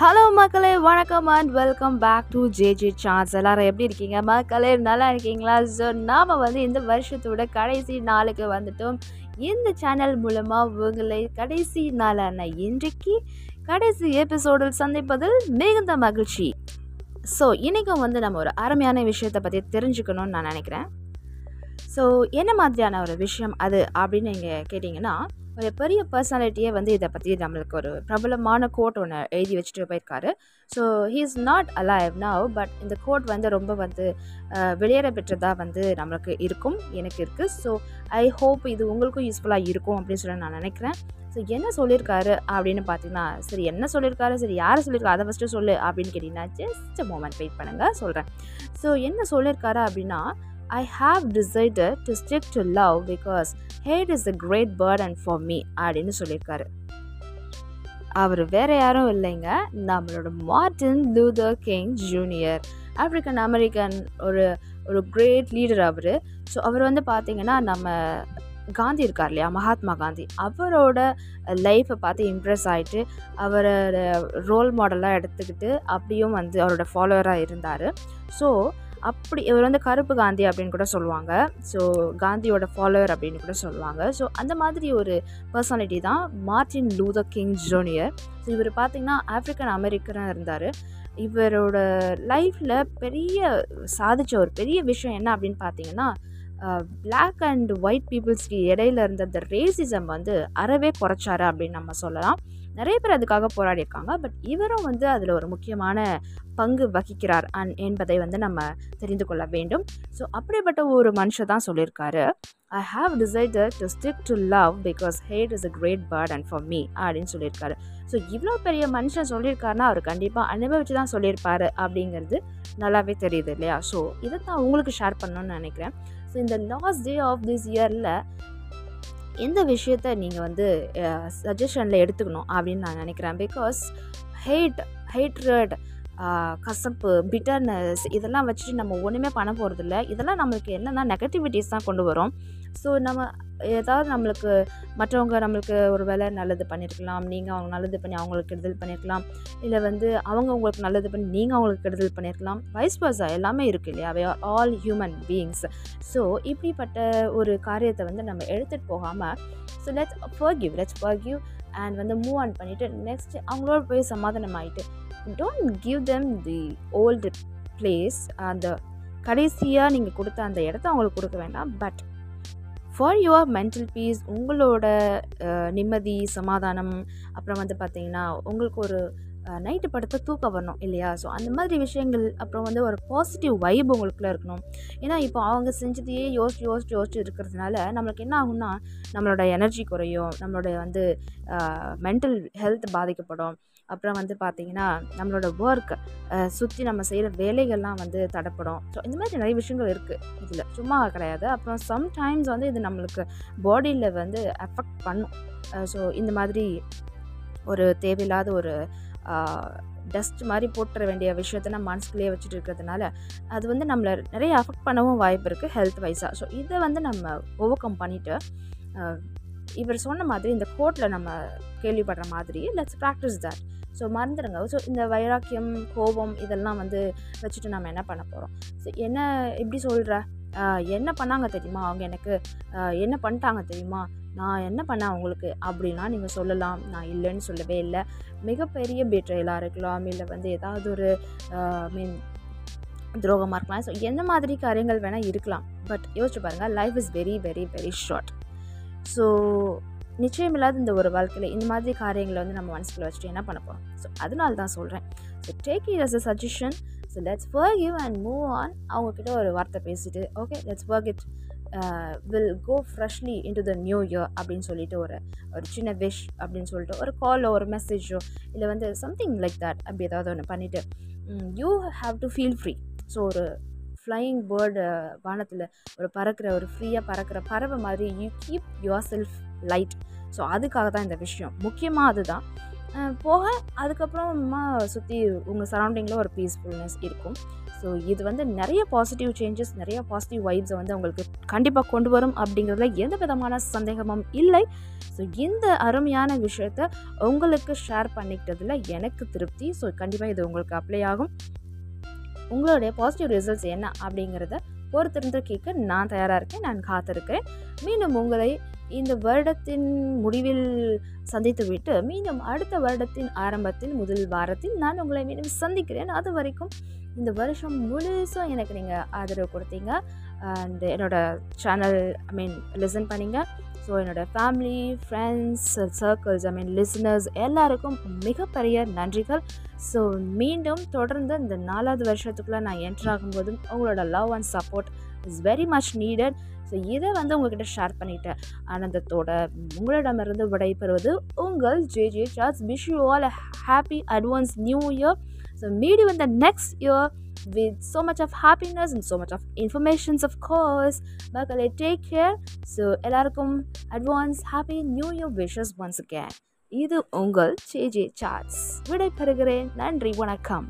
Hello மக்களே வணக்கம் and welcome back to J J chance எல்லாரும் எப்படி இருக்கீங்க? மக்களே நல்லா இருக்கீங்களா? ஸோ நாம் வந்து இந்த வருஷத்தோட கடைசி நாளுக்கு வந்துட்டோம். இந்த சேனல் மூலமாக உங்களை கடைசி நாளான இன்றைக்கு கடைசி எபிசோடில் சந்திப்பதில் மிகுந்த மகிழ்ச்சி. ஸோ இன்றைக்கும் வந்து நம்ம ஒரு அருமையான விஷயத்தை பற்றி தெரிஞ்சுக்கணும்னு நான் நினைக்கிறேன். ஸோ என்ன மாதிரியான ஒரு விஷயம் அது அப்படின்னு நீங்கள் கேட்டிங்கன்னா ஒரு பெரிய பர்சனாலிட்டியே வந்து இதை பற்றி நம்மளுக்கு ஒரு பிரபலமான கோட் ஒன்று எழுதி வச்சுட்டு போயிருக்காரு. So he is not alive now but இந்த கோட் வந்து ரொம்ப வந்து வெளியேற பெற்றதாக வந்து நம்மளுக்கு இருக்கும் எனக்கு இருக்குது ஸோ ஐ ஹோப் இது உங்களுக்கும் யூஸ்ஃபுல்லாக இருக்கும் அப்படின்னு சொல்லி நான் நினைக்கிறேன். ஸோ என்ன சொல்லியிருக்காரு அப்படின்னு பார்த்தீங்கன்னா சரி என்ன சொல்லியிருக்காரு சரி யார் சொல்லியிருக்காரு அதை ஃபஸ்ட்டு சொல்லு அப்படின்னு கேட்டிங்கன்னா ஜஸ்ட் மூமெண்ட் வெயிட் பண்ணுங்கள் சொல்கிறேன் ஸோ என்ன சொல்லியிருக்காரு அப்படின்னா I have decided to stick to love because hate is a great burden for me அப்படின்னு சொல்லியிருக்காரு. அவர் வேற யாரும் இல்லைங்க. நம்மளோட Martin Luther King Junior African American ஒரு ஒரு கிரேட் லீடர் அவர். ஸோ அவர் வந்து பார்த்தீங்கன்னா நம்ம காந்தி இருக்கார் இல்லையா? மகாத்மா காந்தி. அவரோட லைஃப்பை பார்த்து இம்ப்ரெஸ் ஆகிட்டு அவரோட ரோல் மாடலாக எடுத்துக்கிட்டு அப்படியும் வந்து அவரோட ஃபாலோவராக இருந்தார். ஸோ அப்படி இவர் வந்து கருப்பு காந்தி அப்படின்னு கூட சொல்லுவாங்க. ஸோ காந்தியோட ஃபாலோவர் அப்படின்னு கூட சொல்லுவாங்க. ஸோ அந்த மாதிரி ஒரு பர்சனாலிட்டி தான் Martin Luther King Junior so இவர் பார்த்தீங்கன்னா ஆப்ரிக்கன் அமெரிக்கனாக இருந்தார். இவரோட லைஃப்பில் பெரிய சாதித்த ஒரு பெரிய விஷயம் என்ன அப்படின்னு பார்த்தீங்கன்னா பிளாக் அண்ட் ஒயிட் பீப்புள்ஸ்க்கு இடையில இருந்த அந்த ரேசிசம் வந்து அறவே குறைச்சாரு அப்படின்னு நம்ம சொல்லலாம். நிறைய பேர் அதுக்காக போராடியிருக்காங்க. பட் இவரும் வந்து அதில் ஒரு முக்கியமான பங்கு வகிக்கிறார் அன் என்பதை வந்து நம்ம தெரிந்து கொள்ள வேண்டும். ஸோ அப்படிப்பட்ட ஒரு மனுஷன் தான் சொல்லியிருக்காரு. I have decided to stick to love because hate is a great burden for me அப்படின்னு சொல்லியிருக்காரு. ஸோ இவ்வளோ பெரிய மனுஷன் சொல்லியிருக்காருன்னா அவர் கண்டிப்பாக அனுபவிச்சு தான் சொல்லியிருப்பாரு அப்படிங்கிறது நல்லாவே தெரியுது இல்லையா? ஸோ இதை தான் உங்களுக்கு ஷேர் பண்ணணும்னு நினைக்கிறேன். ஸோ இந்த லாஸ்ட் டே ஆஃப் திஸ் இயரில் எந்த விஷயத்த நீங்கள் வந்து சஜஷனில் எடுத்துக்கணும் அப்படின்னு நான் நினைக்கிறேன். பிகாஸ் ஹேட் ஹேட்ரட் கசப்பு பிட்டர்னஸ் இதெல்லாம் வச்சுட்டு நம்ம ஒன்றுமே பண்ண போகிறதில்ல இதெல்லாம் நம்மளுக்கு என்னென்னா நெகட்டிவிட்டிஸ் தான் கொண்டு வரும். ஸோ நம்ம ஏதாவது நம்மளுக்கு மற்றவங்க நம்மளுக்கு ஒரு வேலை நல்லது பண்ணியிருக்கலாம் நீங்கள் அவங்க நல்லது பண்ணி அவங்களுக்கு கெடுதல் பண்ணியிருக்கலாம் இல்லை வந்து அவங்க உங்களுக்கு நல்லது பண்ணி நீங்கள் அவங்களுக்கு கெடுதல் பண்ணியிருக்கலாம் வைஸ் வர்ஸா எல்லாமே இருக்குது இல்லையா? We are all human beings so இப்படிப்பட்ட ஒரு காரியத்தை வந்து நம்ம எடுத்துகிட்டு போகாமல் so let's forgive let's forgive and வந்து மூவ் ஆன் பண்ணிவிட்டு நெக்ஸ்ட் அவங்களோட போய் சமாதானம் ஆகிட்டு don't give them the old place அந்த கடைசியாக நீங்கள் கொடுத்த அந்த இடத்த அவங்களுக்கு கொடுக்க வேண்டாம். But for your mental peace உங்களோட uh, நிம்மதி சமாதானம் அப்புறம் வந்து பார்த்தீங்கன்னா உங்களுக்கு ஒரு நைட்டு படுத்த தூக்கம் வரணும் இல்லையா? ஸோ அந்த மாதிரி விஷயங்கள் அப்புறம் வந்து ஒரு பாசிட்டிவ் வைப் உங்களுக்குள்ள இருக்கணும். ஏன்னா இப்போ அவங்க செஞ்சதையே யோசிச்சு யோசிச்சு யோசிச்சு இருக்கிறதுனால நம்மளுக்கு என்ன ஆகும்னா நம்மளோட எனர்ஜி குறையும். நம்மளோட வந்து மென்டல் ஹெல்த் பாதிக்கப்படும். அப்புறம் வந்து பார்த்திங்கன்னா நம்மளோட ஒர்க் சுற்றி நம்ம செய்கிற வேலைகள்லாம் வந்து தடைப்படும். ஸோ இந்த மாதிரி நிறைய விஷயங்கள் இருக்குது இதில். சும்மா கிடையாது. அப்புறம் சம்டைம்ஸ் வந்து இது நம்மளுக்கு பாடியில் வந்து அஃபெக்ட் பண்ணும். ஸோ இந்த மாதிரி ஒரு தேவையில்லாத ஒரு டஸ்ட் மாதிரி போட்டுற வேண்டிய விஷயத்த நம்ம மனசுக்குள்ளேயே வச்சுட்டு இருக்கிறதுனால அது வந்து நம்மளை நிறைய அஃபெக்ட் பண்ணவும் வாய்ப்பு இருக்குது ஹெல்த் வைஸாக ஸோ இதை வந்து நம்ம ஓவர் கம் பண்ணிவிட்டு இவர் சொன்ன மாதிரி இந்த கோட்டில் நம்ம கேள்விப்படுற மாதிரி லெட்ஸ் ப்ராக்டிஸ் தட் ஸோ மறந்துடுங்க. ஸோ இந்த வைராக்கியம் கோபம் இதெல்லாம் வந்து வச்சுட்டு நம்ம என்ன பண்ண போகிறோம் ஸோ என்ன எப்படி சொல்கிற என்ன பண்ணாங்க தெரியுமா? அவங்க எனக்கு என்ன பண்ணிட்டாங்க தெரியுமா? நான் என்ன பண்ணேன் அவங்களுக்கு? அப்படின்னா நீங்கள் சொல்லலாம். நான் இல்லைன்னு சொல்லவே இல்லை. மிகப்பெரிய பெட்ரைலாக இருக்கலாம். இல்லை வந்து ஏதாவது ஒரு மீன் துரோகமாக இருக்கலாம். ஸோ எந்த மாதிரி காரியங்கள் வேணால் இருக்கலாம். பட் யோசிச்சு பாருங்கள் life is very very very short so நிச்சயமில்லாத இந்த ஒரு வாழ்க்கையில் இந்த மாதிரி காரியங்களை வந்து நம்ம மனசுக்குள்ள வச்சுட்டு என்ன பண்ண போகிறோம் ஸோ அதனால தான் சொல்கிறேன் so take it as a suggestion so let's you and move on அவங்கக்கிட்ட ஒரு வார்த்தை பேசிட்டு okay let's work it will go freshly into the new year அப்படின்னு சொல்லிட்டு ஒரு ஒரு சின்ன விஷ் அப்படின்னு சொல்லிட்டு ஒரு காலோ ஒரு மெசேஜோ இல்லை வந்து சம்திங் லைக் தட் அப்படி ஏதாவது ஒன்று பண்ணிவிட்டு you have to feel free so ஒரு ஃப்ளையிங் பேர்டு வானத்தில் ஒரு பறக்கிற ஒரு ஃப்ரீயாக பறக்கிற பறவை மாதிரி you keep yourself light so அதுக்காக தான் இந்த விஷயம். முக்கியமாக அதுதான் போக அதுக்கப்புறமா சுற்றி உங்கள் சரௌண்டிங்கில் ஒரு பீஸ்ஃபுல்னஸ் இருக்கும். ஸோ இது வந்து நிறைய பாசிட்டிவ் சேஞ்சஸ் நிறைய பாசிட்டிவ் வைப்ஸை வந்து உங்களுக்கு கண்டிப்பாக கொண்டு வரும் அப்படிங்கிறதுல எந்த விதமான சந்தேகமும் இல்லை. ஸோ இந்த அருமையான விஷயத்த உங்களுக்கு ஷேர் பண்ணிக்கிட்டதில் எனக்கு திருப்தி. ஸோ கண்டிப்பாக இது உங்களுக்கு அப்ளை ஆகும். உங்களுடைய பாசிட்டிவ் ரிசல்ட்ஸ் என்ன அப்படிங்கிறத பொறுத்திருந்து கேட்க நான் தயாராக இருக்கேன். நான் காத்திருக்கிறேன். மீண்டும் உங்களை இந்த வருடத்தின் முடிவில் சந்தித்து விட்டு மீண்டும் அடுத்த வருடத்தின் ஆரம்பத்தில் முதல் வாரத்தில் நான் உங்களை மீண்டும் சந்திக்கிறேன். அது வரைக்கும் இந்த வருஷம் முழுசும் எனக்கு நீங்கள் ஆதரவு கொடுத்தீங்க. அண்ட் என்னோடய சேனல் ஐ மீன் லிசன் பண்ணிங்க. ஸோ என்னோடய family friends circles I mean listeners எல்லாருக்கும் மிகப்பெரிய நன்றிகள். ஸோ மீண்டும் தொடர்ந்து இந்த நாலாவது வருஷத்துக்குள்ளே நான் என்ட்ராகும் போதும் உங்களோட love and support is very much needed so இதை வந்து உங்ககிட்ட ஷேர் பண்ணிட்டேன். ஆனந்தத்தோட உங்களிடமிருந்து விடைபெறுவது உங்கள் J J SARS wish you all happy advance new year so meet you இந்த next year with so much of happiness and so much of informations of course. மக்களே டேக் கேர் ஸோ எல்லாருக்கும் advance happy new year wishes once again இது உங்கள் J J charts விடை பெறுகிறேன் நன்றி வணக்கம்.